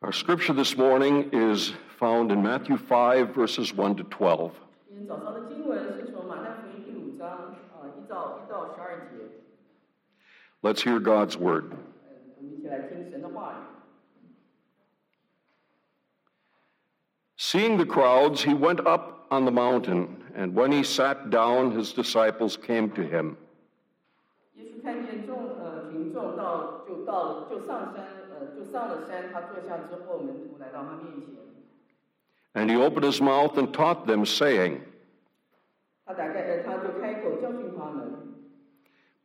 Our scripture this morning is found in Matthew 5, verses 1 to 12. Let's hear God's word. Seeing the crowds, he went up on the mountain, and when he sat down, his disciples came to him. 上了山，他坐下之后，门徒来到他面前， And he opened his mouth and taught them, saying, 他打开呃他就开口教训他们，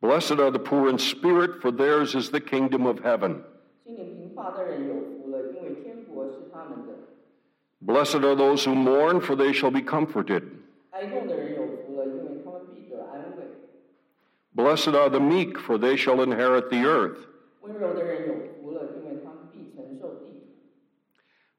Blessed are the poor in spirit, for theirs is the kingdom of heaven. 心灵贫乏的人有福了，因为天国是他们的； Blessed are those who mourn, for they shall be comforted. 哀痛的人有福了，因为他们必得安慰； Blessed are the meek, for they shall inherit the earth. 温柔的人有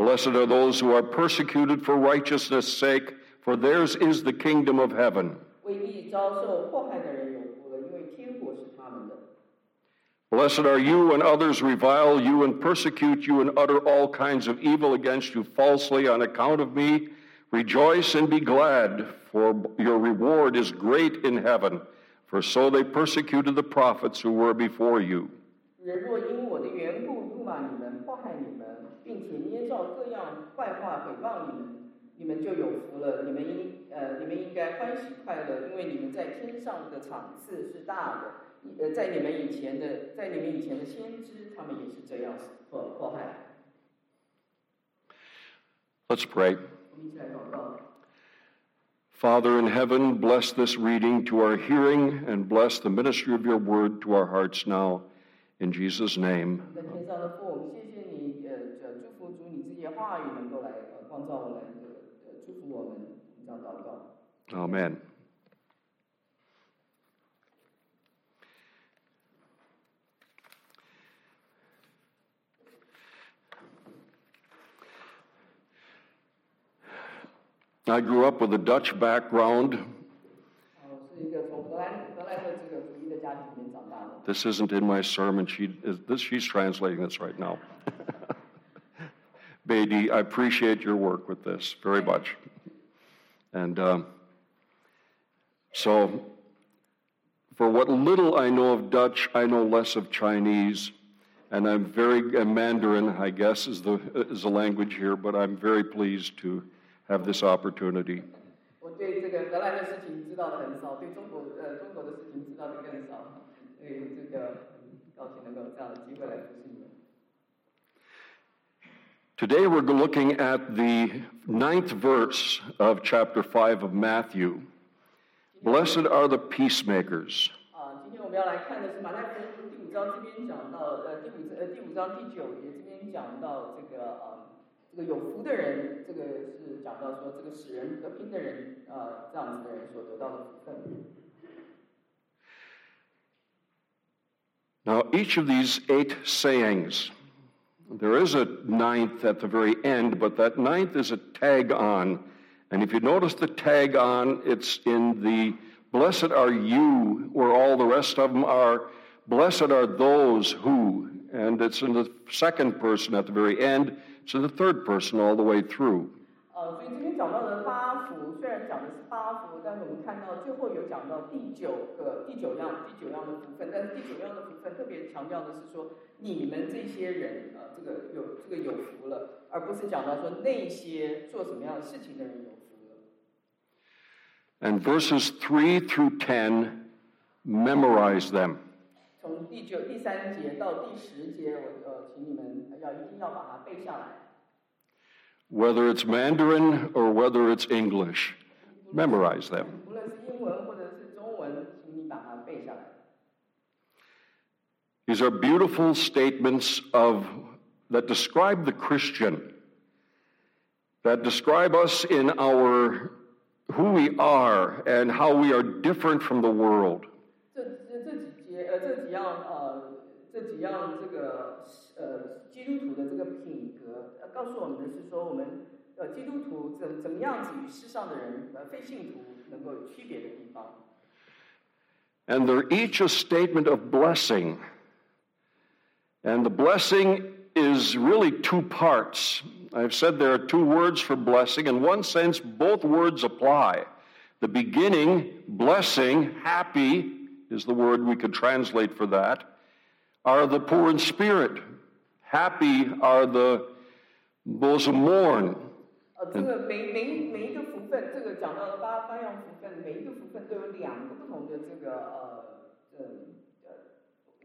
Blessed are those who are persecuted for righteousness' sake, for theirs is the kingdom of heaven. 为义遭受迫害的人有福了，因为天国是他们的； Blessed are you when others revile you and persecute you and utter all kinds of evil against you falsely on account of me. Rejoice and be glad, for your reward is great in heaven. For so they persecuted the prophets who were before you. 人若因我的缘故 坏话诽谤你们，你们就有福了。你们应呃，你们应该欢喜快乐，因为你们在天上的场次是大的。呃，在你们以前的，在你们以前的先知，他们也是这样迫迫害。 Let's pray. 我们一起来祷告。 Father in heaven, bless this reading to our hearing and bless the ministry of your word to our hearts now. In Jesus' name. 我们，这样祷告。 Amen. I grew up with a Dutch background. 啊，我是一个从荷兰荷兰的这个主义的家庭里面长大的。 This isn't in my sermon. She is this. She's translating this right now. Beatty, I appreciate your work with this very much. And um, so, for what little I know of Dutch, I know less of Chinese, and I'm very and Mandarin. I guess is the is the language here, but I'm very pleased to have this opportunity. 我对这个荷兰的事情知道的很少，对中国呃中国的事情知道的更少，所以这个很高兴能够有这样的机会来服侍你们。 Today we're looking at the ninth verse of chapter 5 of Matthew. Blessed are the peacemakers. 啊，今天我们要来看的是马太福音第五章这边讲到呃第五呃第五章第九节这边讲到这个呃这个有福的人，这个是讲到说这个使人和平的人啊、这样子的人所得到的福分。 Now, each of these eight sayings, there is a ninth at the very end, but that ninth is a tag on. And if you notice the tag on, it's in the blessed are you, where all the rest of them are blessed are those who. And it's in the second person at the very end, it's in the third person all the way through. Uh, 呃，第九个第九样第九样的福分，但是第九样的福分特别强调的是说，你们这些人啊、呃这个有这个有福了，而不是讲到说那些做什么样的事情的人有福了。 And verses 3 through 10, memorize them. 从第九第三节到第十节，我呃，请你们要一定要把它背下来。 Whether it's Mandarin or whether it's English, memorize them. 无论是 These are beautiful statements of that describe the Christian, that describe us in our who we are and how we are different from the world. 这这这几节呃这几样呃这几样这个呃基督徒的这个品格，呃告诉我们的是说我们呃基督徒怎怎么样子与世上的人呃非信徒能够有区别的地方。 And they're each a statement of blessing. And the blessing is really two parts. I've said there are two words for blessing. In one sense, both words apply. The beginning, blessing, happy is the word we could translate for that, are the poor in spirit. Happy are the those who mourn.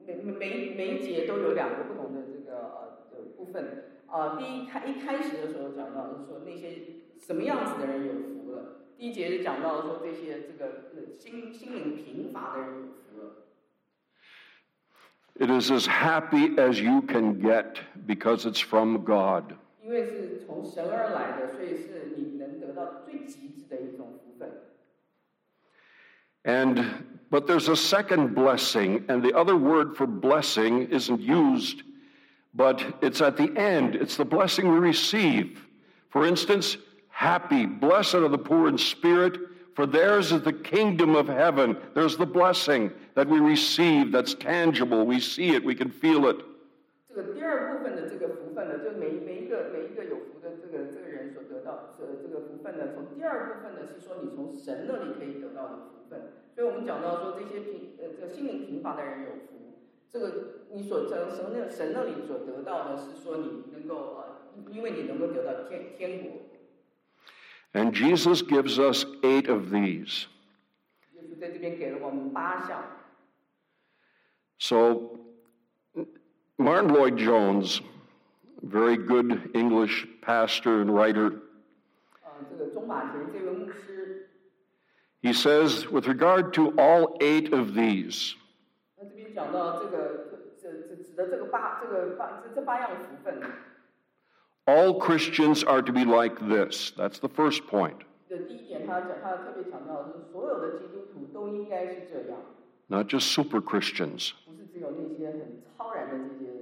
每每每每一节都有两个不同的这个呃的部分。啊、第一开一开始的时候讲到是说那些什么样子的人有福了。第一节是讲到说这些这个呃心心灵贫乏的人有福了。It is as happy as you can get because it's from God. 因为是从神而来的，所以是你能得到最极致的一种福分。And but there's a second blessing, and the other word for blessing isn't used, but it's at the end. It's the blessing we receive. For instance, happy, blessed are the poor in spirit, for theirs is the kingdom of heaven. There's the blessing that we receive that's tangible. We see it, we can feel it. 这个第二部分的这个福分呢，就每每一个每一个有福的这个这个人所得到这这个福分呢，从第二部分呢是说你从神那里可以得到的福 分。所以我们讲到说这些贫呃这个心灵贫乏的人有福，这个你所从神那神那里所得到的是说你能够呃，因为你能够得到天天国。And Jesus gives us eight of these. 耶稣在这边给了我们八项。So, Martin Lloyd Jones, very good English pastor and writer, 呃，这个中马田这 he says, with regard to all eight of these, 那这边讲到这个这这指的这个八这个八这这八样福分。 all Christians are to be like this. That's the first point. 的第一点，他讲，他特别强调的是，所有的基督徒都应该是这样， Not just super Christians. 不是只有那些很超然的这些呃基督徒是这样。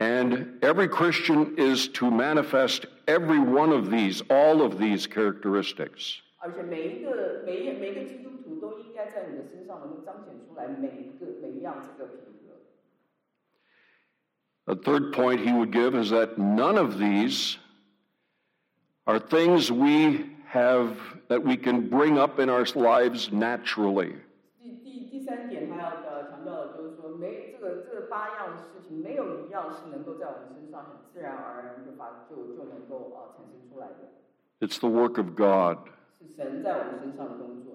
And every Christian is to manifest every one of these, all of these characteristics. 而且每一个每一每一个基督徒都应该在你的身上能够彰显出来每一个每一样这个品格。 The third point he would give is that none of these are things we have that we can bring up in our lives naturally. It's the work of God. 是神在我们身上的工作。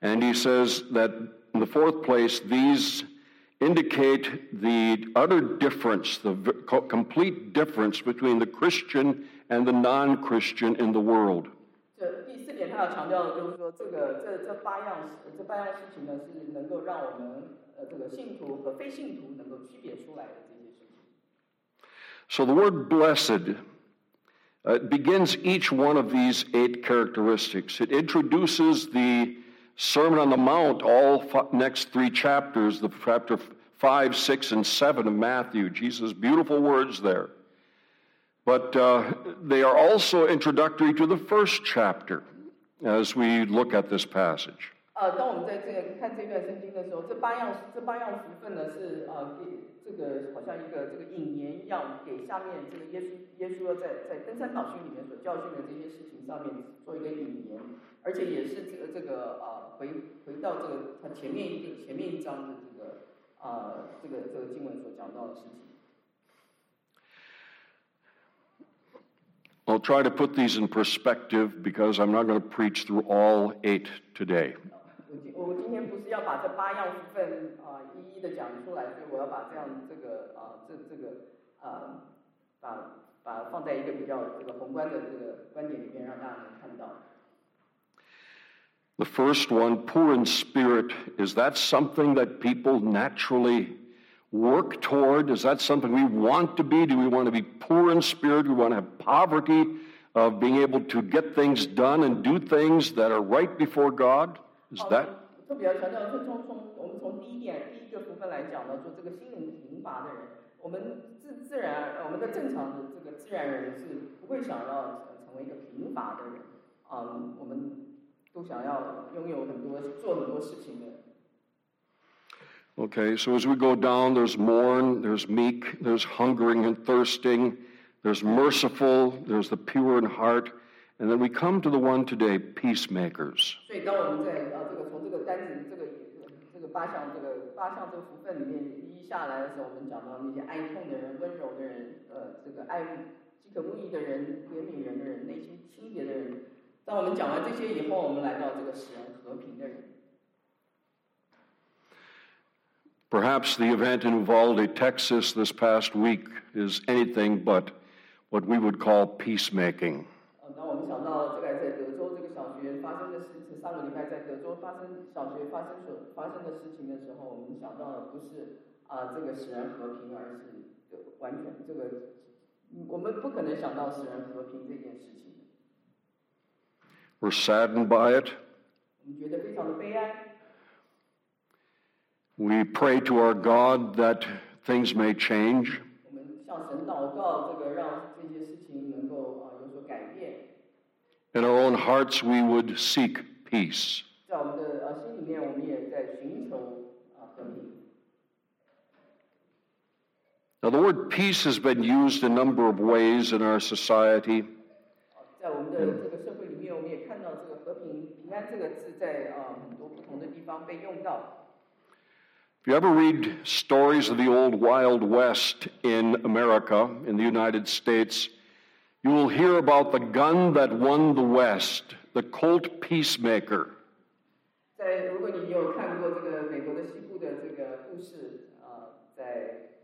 And he says that in the fourth place, these indicate the utter difference, the v- co- complete difference between the Christian and the non Christian in the world. 这第四点，他要强调的就是说，这个这这八样事这八样事情呢，是能够让我们呃这个信徒和非信徒能够区别出来的这些事情。 So the word blessed uh, begins each one of these eight characteristics. It introduces the Sermon on the Mount, all f- next three chapters, the chapter 5, 6, and 7 of Matthew. Jesus' beautiful words there. But uh, they are also introductory to the first chapter as we look at this passage. 呃，当我们在这个看这段圣经的时候，这八样这八样福分呢是呃给这个好像一个这个引言一样，给下面这个耶稣耶稣要在在登山宝训里面所教训的这些事情上面做一个引言，而且也是这个这个呃回回到这个他前面一个前面一章的这个呃这个这个经文所讲到的事情。I'll try to put these in perspective because I'm not going to preach through all eight today. 我今我今天不是要把这八样福分啊、一一的讲出来，所以我要把这样这个啊、这这个啊、把把放在一个比较这个宏观的这个观点里面，让大家能看到。 The first one, poor in spirit, is that something that people naturally work toward? Is that something we want to be? Do we want to be poor in spirit? Do we want to have poverty of being able to get things done and do things that are right before God? Is that? 特别要强调，就从从我们从第一点第一个部分来讲呢，说这个心灵贫乏的人，我们自自然我们的正常的这个自然人是不会想要成为一个贫乏的人，嗯，我们都想要拥有很多做很多事情的。Okay, so as we go down, there's mourn, there's meek, there's hungering and thirsting, there's merciful, there's the pure in heart, and then we come to the one today, peacemakers. 所以当我们在呃这个从这个单子这个这个八项这个八项这个福分里面一一下来的时候，我们讲到那些哀痛的人、温柔的人，呃，这个爱饥渴慕义的人、怜悯人的人、内心清洁的人。当我们讲完这些以后，我们来到这个使人和平的人。Perhaps the event in Uvalde, Texas this past week is anything but what we would call peacemaking. 小学发生所发生的事情的时候，我们想到的不是啊、这个使人和平，而是完全这个我们不可能想到使人和平这件事情。We're saddened by it. 我们觉得非常的悲哀。we pray to our God that things may change. In our own hearts, we would seek peace. Now, the word peace has been used a number of ways in our society. If you ever read stories of the old Wild West in America, in the United States, you will hear about the gun that won the West, the Colt Peacemaker. 在 个故事啊、呃，在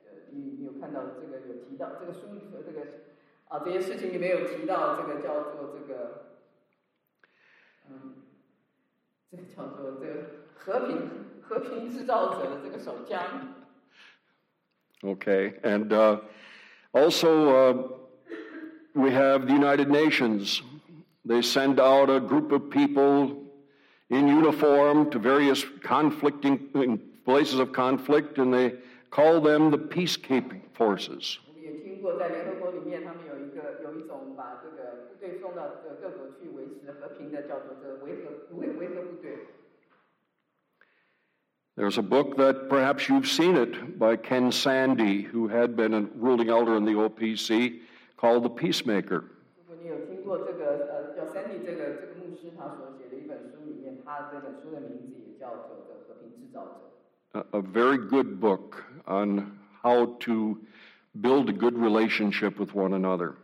呃你你有看到这个有提到这个书这个啊这些事情里面有提到这个叫做这个嗯，这个叫做这个和平。Okay, and uh, also uh, we have the United Nations. They send out a group of people in uniform to various conflicting places of conflict, and they call them the peacekeeping forces. There's a book that perhaps you've seen it by Ken Sande, who had been a ruling elder in the OPC, called The Peacemaker. A very good book on how to build a good relationship with one another.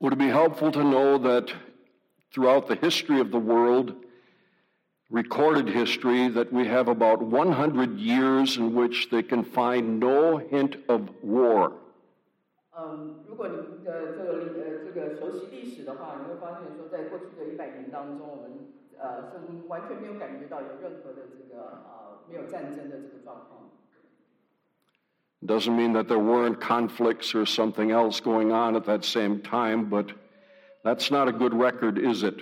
Would it be helpful to know that throughout the history of the world, recorded history, that we have about 100 years in which they can find no hint of war? 嗯，如果你的这个呃这个熟悉历史的话，你会发现说，在过去的一百年当中，我们呃似乎完全没有感觉到有任何的这个呃没有战争的这个状况。doesn't mean that there weren't conflicts or something else going on at that same time, but that's not a good record, is it?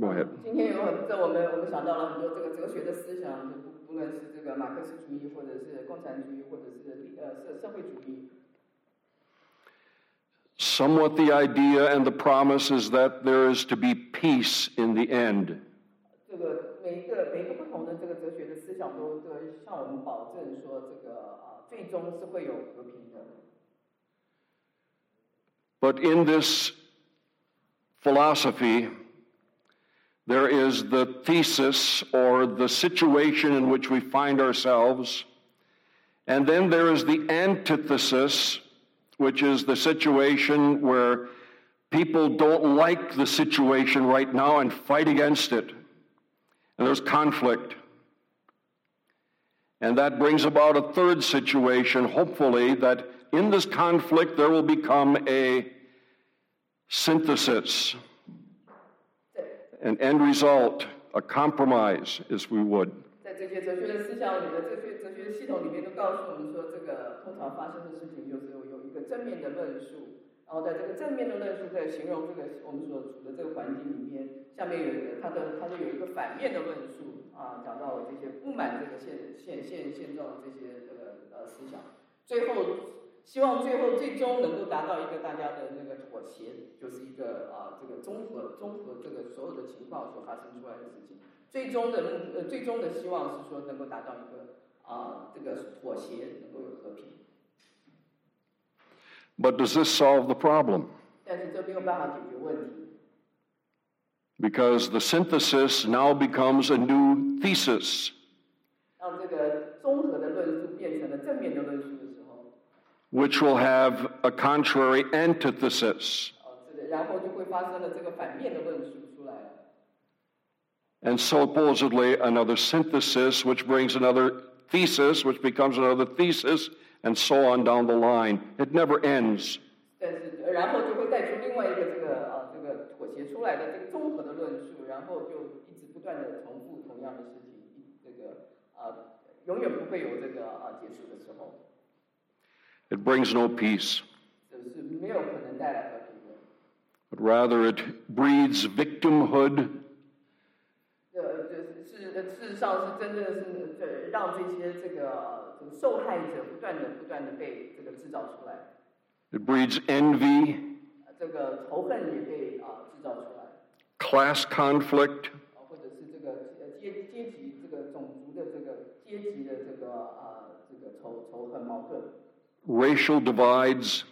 go ahead. Somewhat the idea and the promise is that there is to be peace in the end. 每一个每一个不同的这个哲学的思想都都向我们保证说，这个啊，最终是会有和平的。 But in this philosophy, there is the thesis or the situation in which we find ourselves, and then there is the antithesis, which is the situation where people don't like the situation right now and fight against it. And there's conflict. And that brings about a third situation, hopefully, that in this conflict there will become a synthesis, an end result, a compromise, as we would. 在这些哲学的思想里的，哲学哲学系统里面都告诉我们说，这个通常发生的事情就是有有一个正面的论述，然后在这个正面的论述在形容这个我们所处的这个环境里面，下面有一个它的它就有一个反面的论述啊，讲到了这些不满这个现现现现状的这些这个呃思想，最后希望最后最终能够达到一个大家的那个妥协，就是一个啊这个综合综合这个所有的情况所发生出来的事情。最终的目呃最终的希望是说能够达到一个啊、这个妥协，能够有和平。But does this solve the problem? 但是这没有办法解决问题，Because the synthesis now becomes a new thesis, which will have a contrary antithesis. 啊、这个然后就会发生了这个反面的论述出来了。 And supposedly another synthesis, which brings another thesis, which becomes another thesis, and so on down the line. It never ends. 但是，呃然后就会带出另外一个这个啊，这个妥协出来的这个综合的论述，然后就一直不断的重复同样的事情，一这个啊，永远不会有这个啊结束的时候， it brings no peace. But rather, it breeds victimhood. It breeds envy. Class conflict racial divides.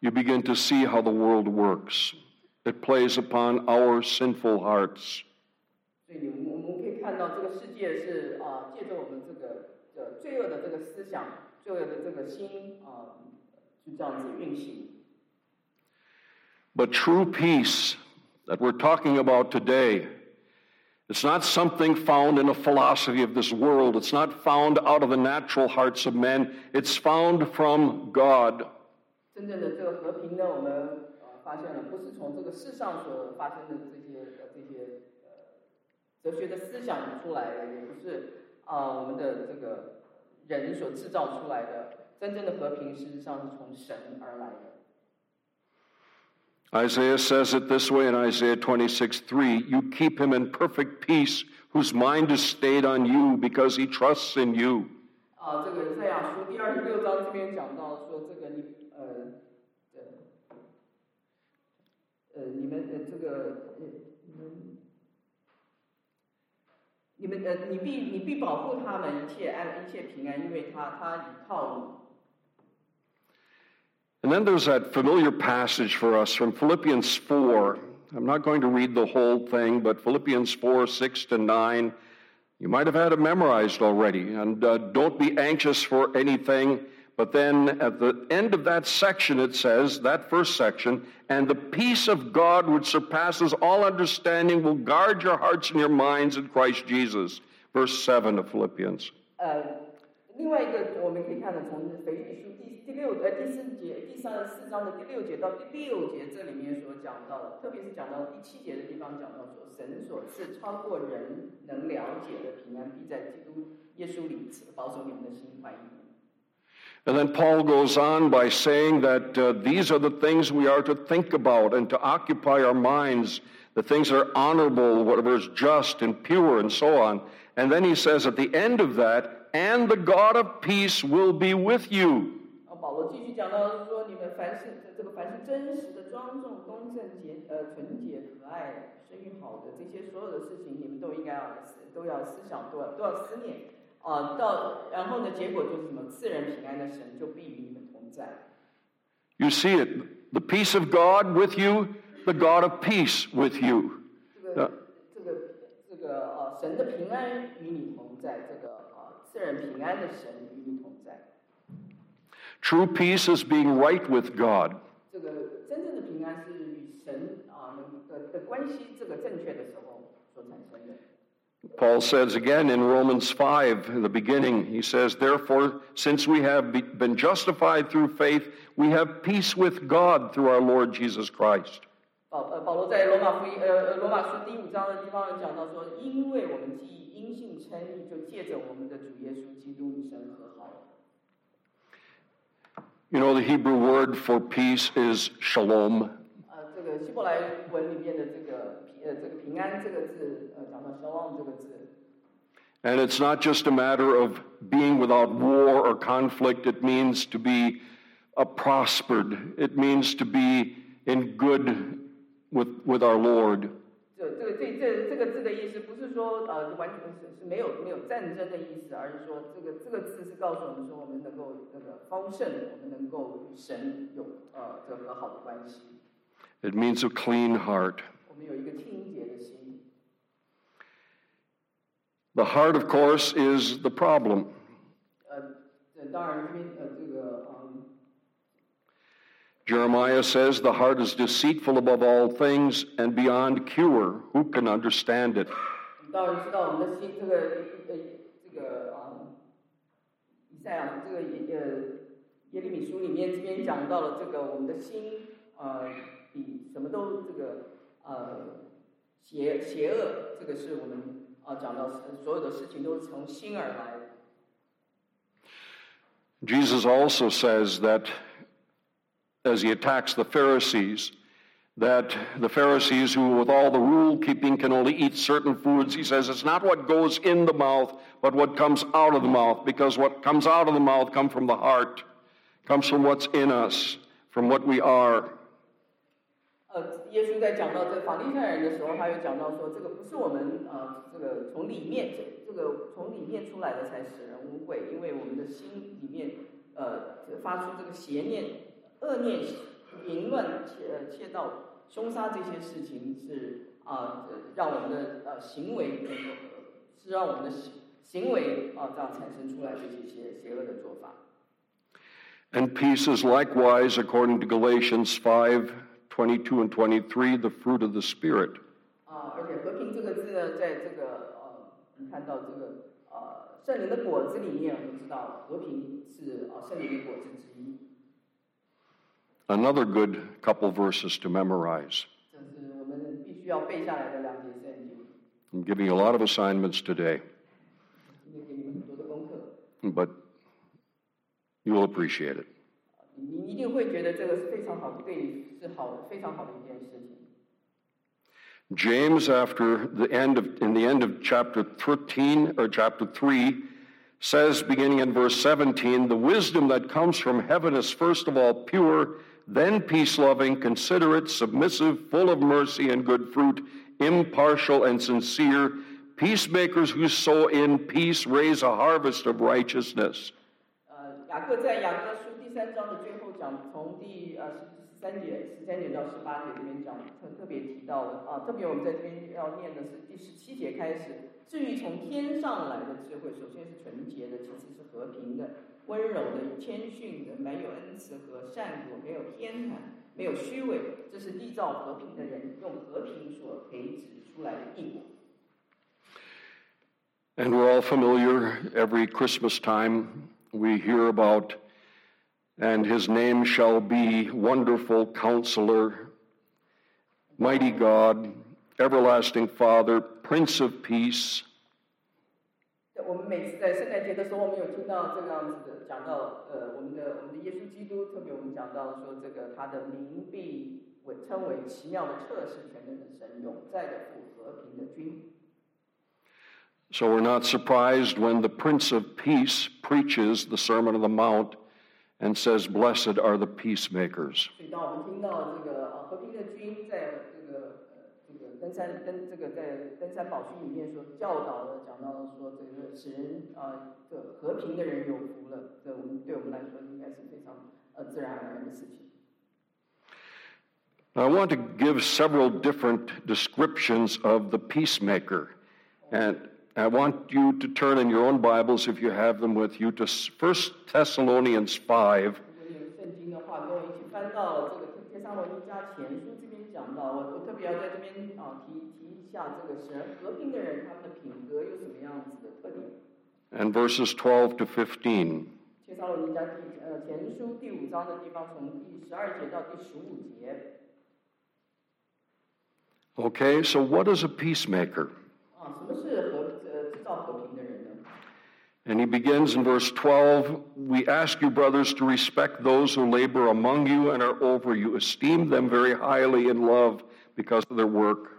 You begin to see how the world works. It plays upon our sinful hearts. But true peace that we're talking about today it's not something found in a philosophy of this world. It's not found out of the natural hearts of men. It's found from God. 真正的这个和平呢，我们呃发现了，不是从这个世上所发生的这些呃这些呃哲学的思想出来的，也不是啊、我们的这个人所制造出来的。真正的和平，事实上是从神而来的。 Isaiah says it this way in Isaiah 26 3 You keep him in perfect peace, whose mind is stayed on you because he trusts in you. 啊，这个赛亚书第二十六章这边讲到说，这个你呃呃呃你们呃这个呃你们你们呃你必你必保护他们一切安一切平安，因为他他倚靠你。 And then there's that familiar passage for us from Philippians 4. I'm not going to read the whole thing, but Philippians 4 6 to 9. You might have had it memorized already. And uh, don't be anxious for anything. But then at the end of that section, it says, that first section, and the peace of God which surpasses all understanding will guard your hearts and your minds in Christ Jesus. Verse 7 of Philippians. 呃，另外一个我们可以看到，从腓立比书 第第六呃第四节第三十四章的第六节到第六节这里面所讲到的，特别是讲到第七节的地方讲到说，神所赐超过人能了解的平安，必在基督耶稣里保守你们的心怀意念。 And then Paul goes on by saying that uh, these are the things we are to think about and to occupy our minds, the things that are honorable, whatever is just and pure, and so on. And then he says at the end of that, and the God of peace will be with you. 继续讲到说，你们凡是这个凡是真实的、庄重、公正、洁呃纯洁、可爱、生育好的这些所有的事情，你们都应该要思都要思想，都要都要思念啊。到然后呢，结果就是什么？赐人平安的神就必与你们同在。You see it. The peace of God with you, the God of peace with you. 这个这个这个呃，神的平安与你同在，这个呃，赐人平安的神与你同在。True peace is being right with God. 这个真正的平安是与神啊的的关系这个正确的时候所产生的。 Paul says again in Romans 5, in the beginning, he says, Therefore, since we have be- been justified through faith, we have peace with God through our Lord Jesus Christ. 保呃保罗在罗马福音呃呃罗马书第五章的地方有讲到说，因为我们既因信称义，就借着我们的主耶稣基督与神和好了。 You know, the Hebrew word for peace is shalom. 呃，这个希伯来文里面的这个平呃这个平安这个字，呃讲到 shalom 这个字， And it's not just a matter of being without war or conflict, it means to be uh, prospered, it means to be in good with, with our Lord. 这这个这这这个字的意思不是说呃完全是是没有没有战争的意思，而是说这个这个字是告诉我们说我们能够那个丰盛，我们能够与神有呃这个和好的关系， It means a clean heart. 我们有一个清洁的心。 The heart, of course, is the problem. 呃，这当然这边呃这个嗯 Jeremiah says the heart is deceitful above all things and beyond cure. Who can understand it? 我们当然知道我们的心这个呃这个啊，以赛亚这个耶呃耶利米书里面这边讲到了这个我们的心呃比什么都这个呃邪邪恶，这个是我们啊讲到所有的事情都是从心而来的。 Jesus also says that as he attacks the Pharisees, that the Pharisees who, with all the rule keeping, can only eat certain foods, he says it's not what goes in the mouth, but what comes out of the mouth, because what comes out of the mouth comes from the heart, comes from what's in us, from what we are. 呃，耶稣在讲到这个法利赛人的时候，他有讲到说，这个不是我们呃，这个从里面这这个从里面出来的才使人污秽，因为我们的心里面呃发出这个邪念、 恶念、淫乱、窃呃窃盗、凶杀这些事情是啊、呃让我们的呃行为能够是让我们的行行为啊、这样产生出来的这些邪邪恶的做法。And peace is likewise, according to Galatians 5 22 and 23, the fruit of the Spirit. 啊，而且和平这个字呢，在这个呃，你看到这个呃圣灵的果子里面，我们知道和平是啊圣灵的果子之一，Another good couple verses to memorize. I'm giving you a lot of assignments today, but you'll appreciate it. James, after the end of, in the end of chapter 13 or chapter 3, says, beginning in verse 17, the wisdom that comes from heaven is first of all pure then peace loving, considerate, submissive, full of mercy and good fruit, impartial and sincere. Peacemakers who sow in peace raise a harvest of righteousness. 呃，雅各在雅各书第三章的最后讲，从第呃十十三节、十三节到十八节这边讲，特特别提到了啊，特别我们在这边要念的是第十七节开始。至于从天上来的智慧，首先是纯洁的，其次是和平的、 温柔的、谦逊的，没有恩慈和善果，没有偏袒，没有虚伪，这是缔造和平的人用和平所培植出来的义果。 And we're all familiar, every Christmas time we hear about, and his name shall be Wonderful Counselor, Mighty God, Everlasting Father, Prince of Peace. 我们每次在圣诞节的时候，我们有听到这个样子的讲到，呃，我们的我们的耶稣基督，特别我们讲到说，这个他的名被为称为奇妙的测试全能的神，永在的父，和平的君。 So we're not surprised when the Prince of Peace preaches the Sermon on the Mount and says, Blessed are the peacemakers. 所以当我们听到这个呃和平的君在这个呃这个 登山登这个在登山宝训里面所教导的，讲到说这个使人啊的和平的人有福了，这我们对我们来说应该是非常呃自然而然的事情。 I want to give several different descriptions of the peacemaker. And I want you to turn in your own Bibles, if you have them with you, to 1 Thessalonians 5. 下这个使人和平的人，他们的品格有什么样子的特点。 and verses 12 to 15. 帖撒罗尼迦第呃前书第五章的地方，从第十二节到第十五节 Okay, so what is a peacemaker? 啊，什么是和呃制造和平的人呢？ And he begins in verse 12 We ask you, brothers, to respect those who labor among you and are over you. Esteem them very highly in love because of their work.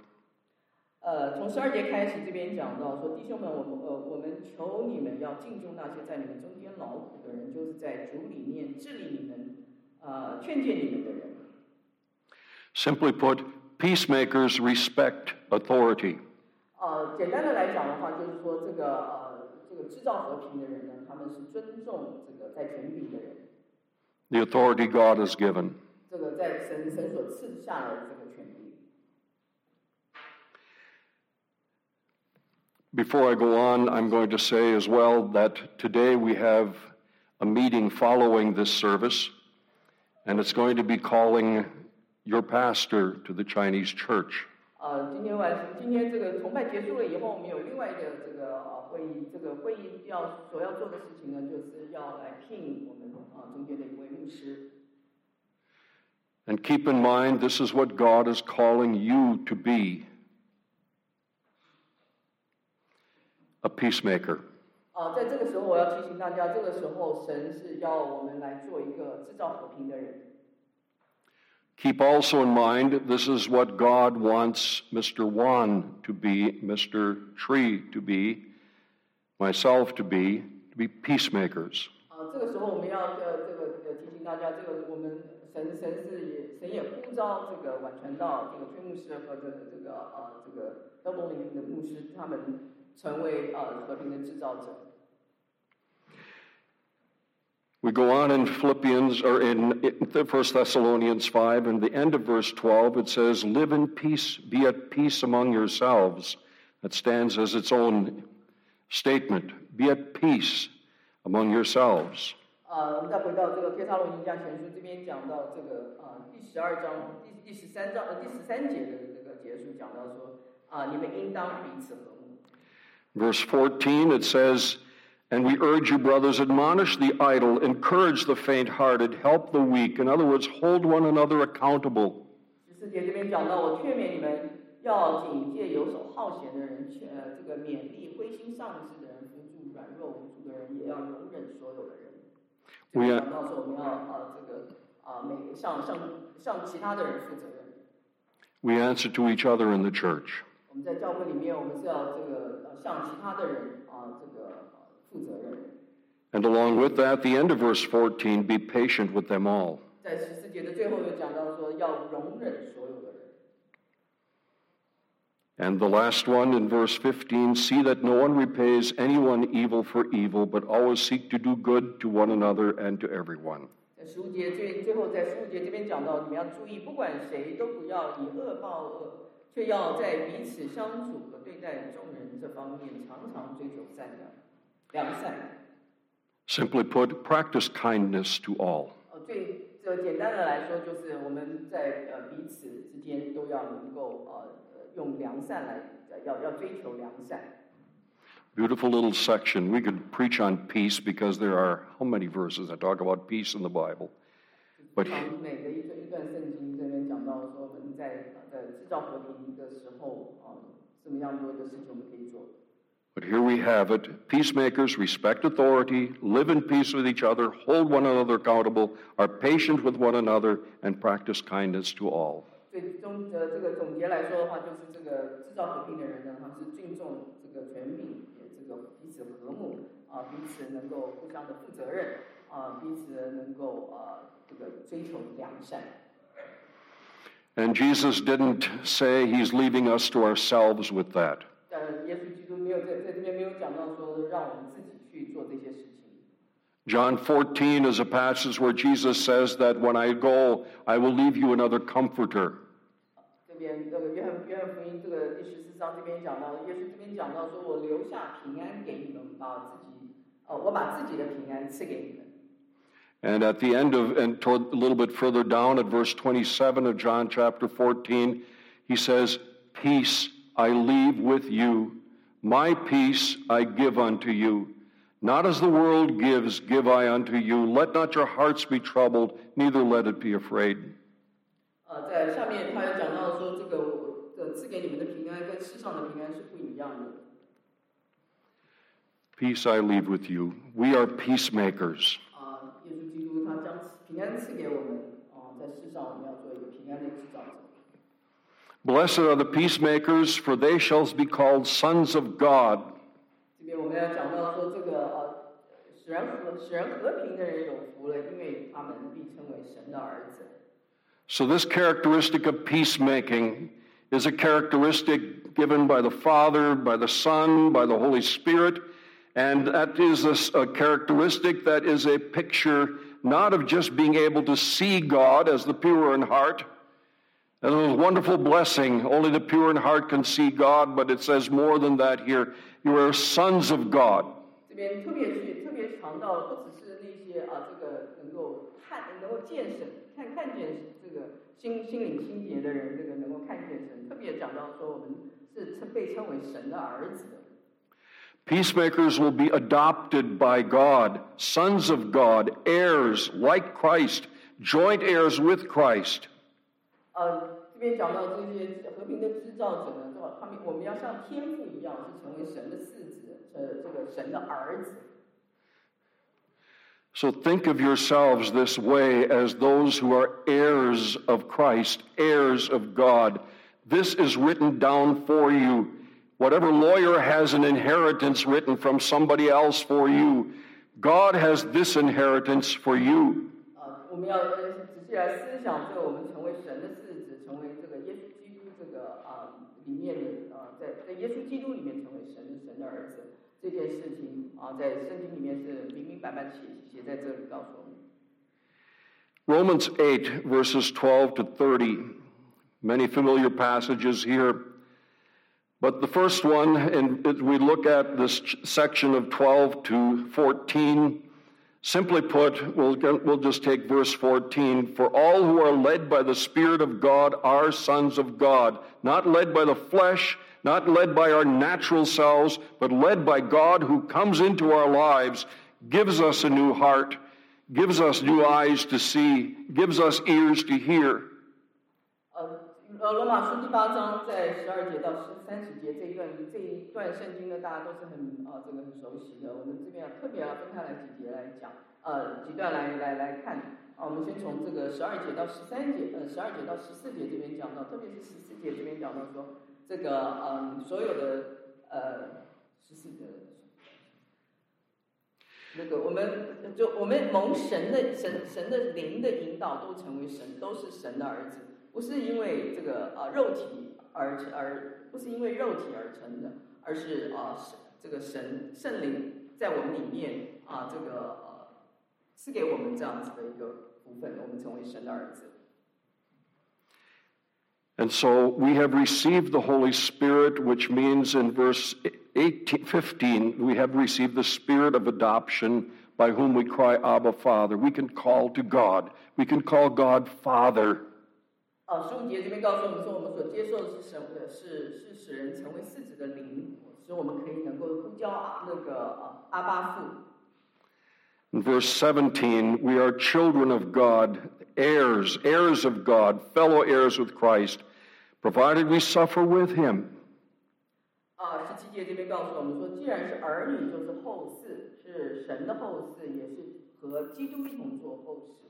呃，从十二节开始，这边讲到说，弟兄们，我们呃，我们求你们要敬重那些在你们中间劳苦的人，就是在主里面治理你们、呃劝诫你们的人。Simply put, peacemakers respect authority. 呃，简单的来讲的话，就是说这个呃，这个制造和平的人呢，他们是尊重这个在权柄的人，the authority God has given. 这个在神神所赐下来的这个 Before I go on, I'm going to say as well that today we have a meeting following this service, and it's going to be calling your pastor to the Chinese church. 呃，今天晚今天这个崇拜结束了以后，我们有另外一个这个呃会议，这个会议要所要做的事情呢，就是要来聘我们啊、中间的一位牧师。 And keep in mind, this is what God is calling you to be a peacemaker. 啊、在这个时候我要提醒大家，这个时候神是要我们来做一个制造和平的人。 Keep also in mind, this is what God wants Mr. Wan to be, Mr. Tree to be, myself to be, to be peacemakers. 啊，这个时候我们要呃这个呃提醒大家，这个我们神神是也神也呼召这个晚传道这个崔牧师和这个这个呃这个 double 灵的牧师，他们 成为呃和平的制造者。 We go on in Philippians, or in, in 1 Thessalonians 5, and the end of verse 12, it says, Live in peace, be at peace among yourselves. That stands as its own statement. Be at peace among yourselves. 啊，我们再回到这个《帖撒罗尼迦前书》这边讲到这个啊第十二章第第十三章呃第十三节的这个结束，讲到说啊你们应当彼此和睦。 Verse 14, it says, And we urge you, brothers, admonish the idle, encourage the faint hearted, help the weak. In other words, hold one another accountable. 十四节这边讲到，我劝勉你们要警戒游手好闲的人，劝呃这个勉励灰心丧志的人，扶助软弱无助的人，也要容忍所有的人。这边讲到说我们要啊这个啊每向向向其他的人负责任。 We answer to each other in the church. 我们在教会里面，我们是要这个呃向其他的人啊这个呃负责任。 And along with that, the end of verse 14, be patient with them all. 在十四节的最后有讲到说要容忍所有的人。 And the last one in verse 15 see that no one repays anyone evil for evil, but always seek to do good to one another and to everyone. 在十五节最最后在十五节这边讲到，你们要注意，不管谁都不要以恶报恶， 却要在彼此相处和对待众人这方面常常追求善良、良善。 Simply put, practice kindness to all. 呃，最这简单的来说，就是我们在呃彼此之间都要能够呃呃用良善来呃要要追求良善。 Beautiful little section. We could preach on peace because there are how many verses that talk about peace in the Bible? But 非常美的一段一段圣经这边讲到说，我们在呃在制造和 But here we have it. Peacemakers respect authority, live in peace with each other, hold one another accountable, are patient with one another, and practice kindness to all. 最终的这个总结来说的话，就是这个制造和平的人呢，他们是敬重这个权柄，也这个彼此和睦啊，彼此能够互相的负责任 啊、彼此能够啊、这个追求良善。 And Jesus didn't say he's leaving us to ourselves with that. John 14 is a passage where Jesus says that when I go, I will leave you another comforter. And at the end of, and toward a little bit further down at verse 27 of John chapter 14, he says, Peace I leave with you, my peace I give unto you. Not as the world gives, give I unto you. Let not your hearts be troubled, neither let it be afraid. 呃，在下面他又讲到说，这个我呃赐给你们的平安跟世上的平安是不一样的。 Peace I leave with you. We are peacemakers. 啊、耶稣基督他将平安赐给我们，啊、在世上我们要做一个平安的制造者。 Blessed are the peacemakers, for they shall be called sons of God. 这边我们要讲到说，这个呃，使人和使人和平的人有福了，因为他们必称为神的儿子。 So, this characteristic of peacemaking is a characteristic given by the Father, by the Son, by the Holy Spirit, and that is a, a characteristic that is a picture not of just being able to see God as the pure in heart. And a wonderful blessing. Only the pure in heart can see God, but it says more than that here. You are sons of God. 这边特别去特别强调，不只是那些啊，这个能够看能够见神、看看见这个心心灵清洁的人，这个能够看见神，特别讲到说我们是称被称为神的儿子的。 Peacemakers will be adopted by God, sons of God, heirs like Christ, joint heirs with Christ. 呃，这边讲到这些和平的制造者呢，是吧？他们我们要像天父一样，是成为神的嗣子，呃，这个神的儿子。 So think of yourselves this way as those who are heirs of Christ, heirs of God. This is written down for you. Whatever lawyer has an inheritance written from somebody else for you, God has this inheritance for you. 啊，我们要呃仔细来思想这个，我们成为神的嗣子，成为这个耶稣基督这个啊里面的啊，在在耶稣基督里面成为神神的儿子这件事情啊，在圣经里面是明明白白写写在这里告诉我们。 Romans 8, verses 12 to 30. Many familiar passages here. But the first one, and we look at this section of 12 to 14, simply put, we'll, we'll just take verse 14. For all who are led by the Spirit of God are sons of God, not led by the flesh, not led by our natural selves, but led by God who comes into our lives, gives us a new heart, gives us new eyes to see, gives us ears to hear. 呃，罗马书第八章在十二节到十三十节这一段这一段圣经呢，大家都是很呃这个很熟悉的。我们这边要特别要分开来几节来讲，呃几段来来来看。啊，我们先从这个十二节到十三节，呃十二节到十四节这边讲到，特别是十四节这边讲到说，这个嗯所有的呃十四节。那个，我们就我们蒙神的神神的灵的引导，都成为神，都是神的儿子，不是因为这个啊、肉体而而不是因为肉体而成的，而是啊、是这个神圣灵在我们里面啊、这个呃赐给我们这样子的一个部分，我们成为神的儿子。 And so we have received the Holy Spirit, which means in verse 18, 15, we have received the Spirit of adoption by whom we cry, Abba, Father. We can call to God. We can call God Father. 啊，十五节这边告诉我们说，我们所接受的是神的是是使人成为世子的灵，使我们可以能够呼叫啊那个啊阿巴父。In verse 17, we are children of God, heirs, heirs of God, fellow heirs with Christ, provided we suffer with him. 啊，十七节这边告诉我们说，既然是儿女，就是后嗣，是神的后嗣，也是和基督一同做后嗣。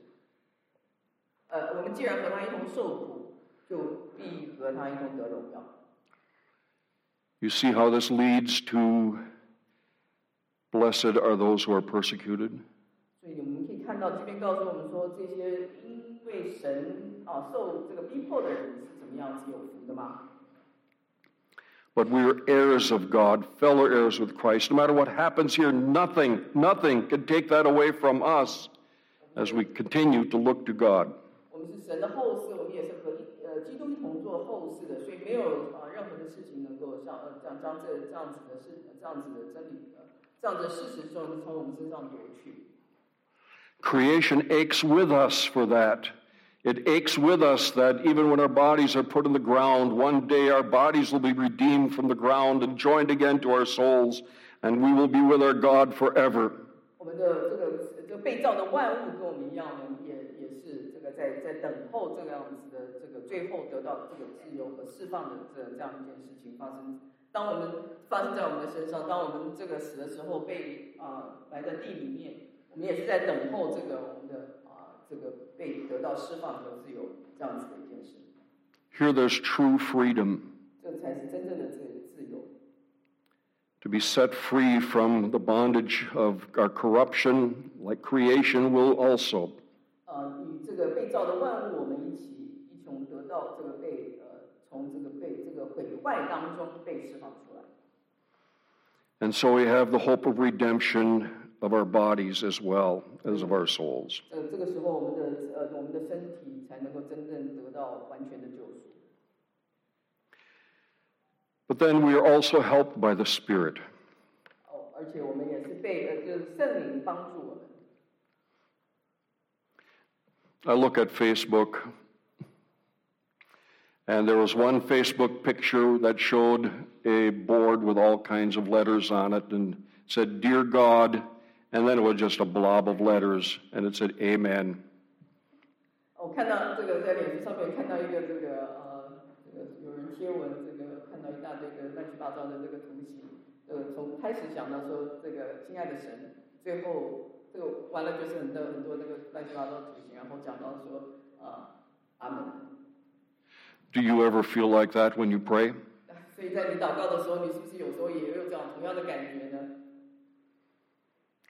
呃，我们既然和他一同受苦，就必和他一同得荣耀。 You see how this leads to blessed are those who are persecuted? 所以我们可以 以看到这边告诉我们说，这些因为神啊受这个逼迫的人是怎么样子有福的吗？ But we are heirs of God, fellow heirs with Christ. No matter what happens here, nothing, nothing can take that away from us as we continue to look to God. 我们是神的后世，我们也是和呃基督一同做后世的，所以没有啊、任何的事情能够像呃这样将这这样子的事这样子的真理呃这样子的事实从从我们身上夺去。 Creation aches with us for that. It aches with us that even when our bodies are put in the ground, one day our bodies will be redeemed from the ground and joined again to our souls, and we will be with our God forever. 我们的这个这个被造的万物跟我们一样呢，也也是这个在在等候这个样子的这个最后得到这个自由和释放的这这样一件事情发生。当我们发生在我们的身上，当我们这个死的时候被啊、埋在地里面，我们也是在等候这个我们的啊、这个被得到释放和自由这样子的一件事。Here there's true freedom 这才是真正的。to be set free from the bondage of our corruption, like creation will also. 呃，与这个被造的万物，我们一起一同得到这个被呃，从这个被这个毁坏当中被释放出来。 And so we have the hope of redemption of our bodies as well as of our souls. 呃，这个时候我们的呃我们的身体才能够真 But then we are also helped by the Spirit. 哦，而且我们也是被呃就是圣灵帮助我们。 I look at Facebook, and there was one Facebook picture that showed a board with all kinds of letters on it and said, Dear God, and then it was just a blob of letters, and it said, Amen. 我看到这个在脸书上面看到一个这个呃这个有人贴文，这个 看到一大堆的乱七八糟的这个图形，呃，从开始想到说这个亲爱的神，最后这个完了就是很多很多那个乱七八糟的图形，然后讲到说呃阿门。Do you ever feel like that when you pray? 所以在你祷告的时候，你是不是有时候也有这样同样的感觉呢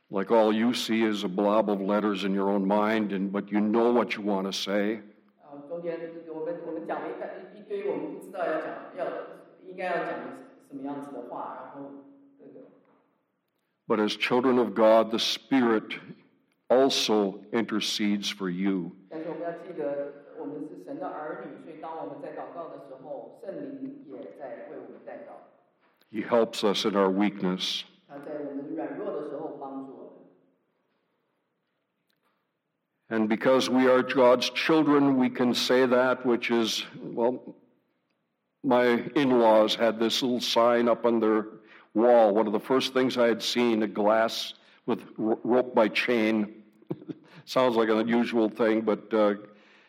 ？Like all you see is a blob of letters in your own mind, and but you know what you want to say. 啊，中间我们我们讲了一大一一堆，我们不知道要讲要应该要讲什么样子的话，然后这个。 But as children of God, the Spirit also intercedes for you. 但是我们要记得，我们是神的儿女，所以当我们在祷告的时候，圣灵也在为我们代祷。 He helps us in our weakness. 他在我们软弱的时候帮助我们。 And because we are God's children, we can say that, which is, well, my in laws had this little sign up on their wall. One of the first things I had seen a glass with ro- rope by chain. Sounds like an unusual thing, but uh,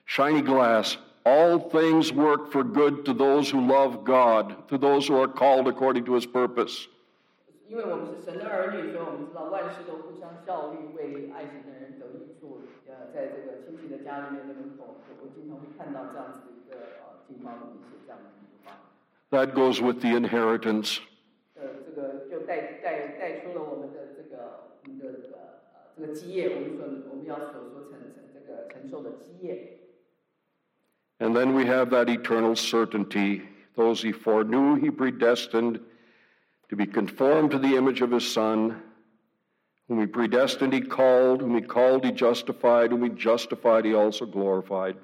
shiny glass. All things work for good to those who love God, to those who are called according to his purpose. 因为我们是神的儿女，所以我们知道万事都互相效力，为爱神的人得益处。 呃，在这个亲戚的家里面的门口，我我经常会看到这样子的一个呃经方里面写这样的一句话。 That goes with the inheritance. 呃，这个就带带带出了我们的这个我们的呃呃这个基业，我们所我们要所说承承这个承受的基业。 And then we have that eternal certainty. Those he foreknew, he predestined to be conformed to the image of his Son. Whom he predestined, he called. Whom he called, he justified. Whom he justified, he also glorified.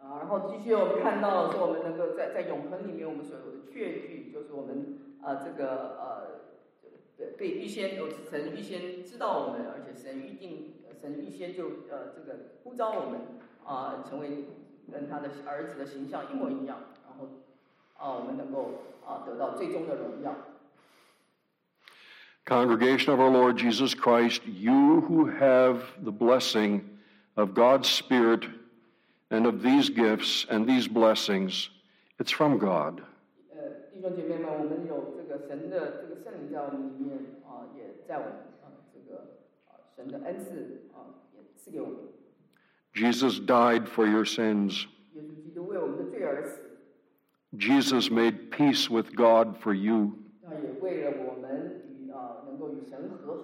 啊，然后继续我们看到说，我们能够在在永恒里面，我们所有的确据，就是我们呃这个呃被预先神预先知道我们，而且神预定神预先就呃这个呼召我们啊、成为跟他的儿子的形象一模一样，然后啊、我们能够啊、得到最终的荣耀。Congregation of our Lord Jesus Christ, you who have the blessing of God's Spirit and of these gifts and these blessings, it's from God. 呃，弟兄姐妹们，我们有这个神的这个圣灵在我们里面啊、也在我们啊、这个啊、神的恩赐啊、也赐给我们。 Jesus died for your sins. 耶稣基督为我们的罪而死， Jesus made peace with God for you. 他也为了我们与啊、能够与神和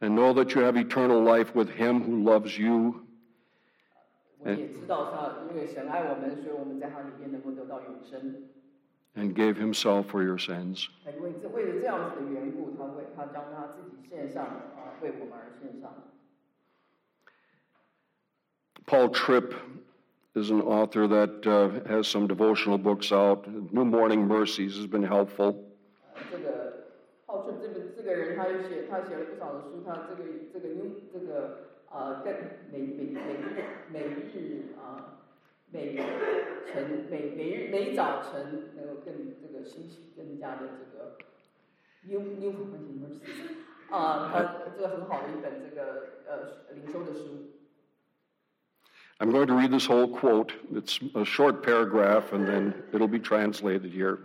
And know that you have eternal life with Him who loves you. And, and gave Himself for your sins. Paul Tripp is an author that uh, has some devotional books out. New Morning Mercies has been helpful. 这个 浩春这个这个人，他有写他写了不少的书，他这个这个 new 这个啊，更每每每日每日啊、每晨每每日每早晨能够更这个兴起更加的这个 new new mercy 啊，他这个很好的一本这个呃灵修的书。 I'm going to read this whole quote. It's a short paragraph, and then it'll be translated here.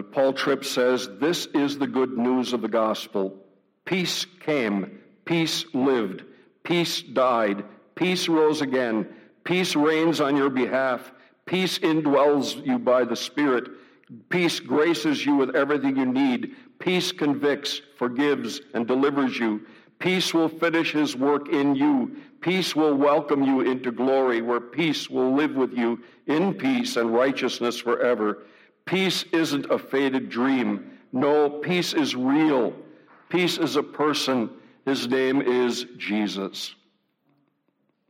Paul Tripp says, This is the good news of the gospel. Peace came, peace lived, peace died, peace rose again, peace reigns on your behalf, peace indwells you by the Spirit, peace graces you with everything you need, peace convicts, forgives, and delivers you. Peace will finish his work in you. Peace will welcome you into glory, where peace will live with you in peace and righteousness forever. Peace isn't a faded dream. No, peace is real. Peace is a person. His name is Jesus.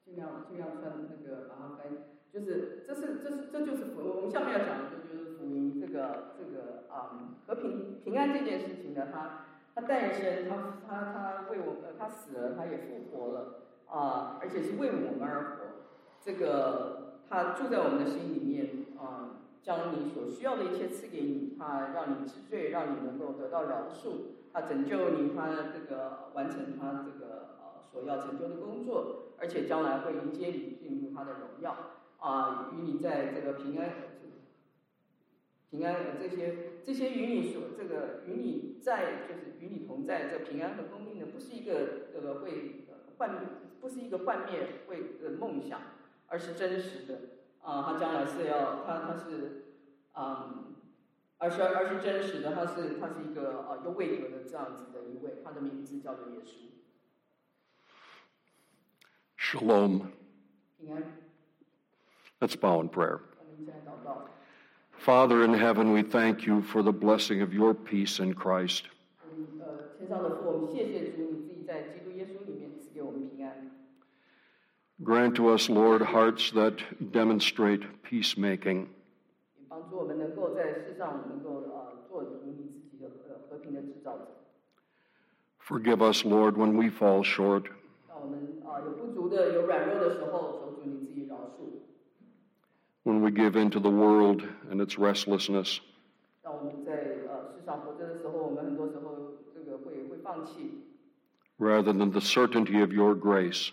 尽量尽量穿那个把它翻，就是这是这是这就是福，我们下面要讲的就是福音这个这个啊、嗯和平平安这件事情呢，它它诞生，它它它为我呃它死了，它也复活了啊、而且是为我们而活。这个它住在我们的心里面啊、 将你所需要的一切赐给你，他让你知罪，让你能够得到饶恕，他拯救你，他这个完成他这个呃所要成就的工作，而且将来会迎接你进入他的荣耀啊、与你在这个平安平安的这些这些与你所这个与你在就是与你同在这平安和公义的，不是一个呃会幻不是一个幻灭会的梦想，而是真实的。啊、他将来是要他他是嗯。而是而是真实的，他是他是一个呃有位格的这样子的一位，他的名字叫做耶稣， Shalom. 平安。 Let's bow in prayer. 我们现在祷告， Father in heaven, we thank you for the blessing of your peace in Christ. 我们呃天上的父，我们谢谢主， Grant to us, Lord, hearts that demonstrate peacemaking. Forgive us, Lord, when we fall short. When we give in to the world and its restlessness. Rather than the certainty of your grace.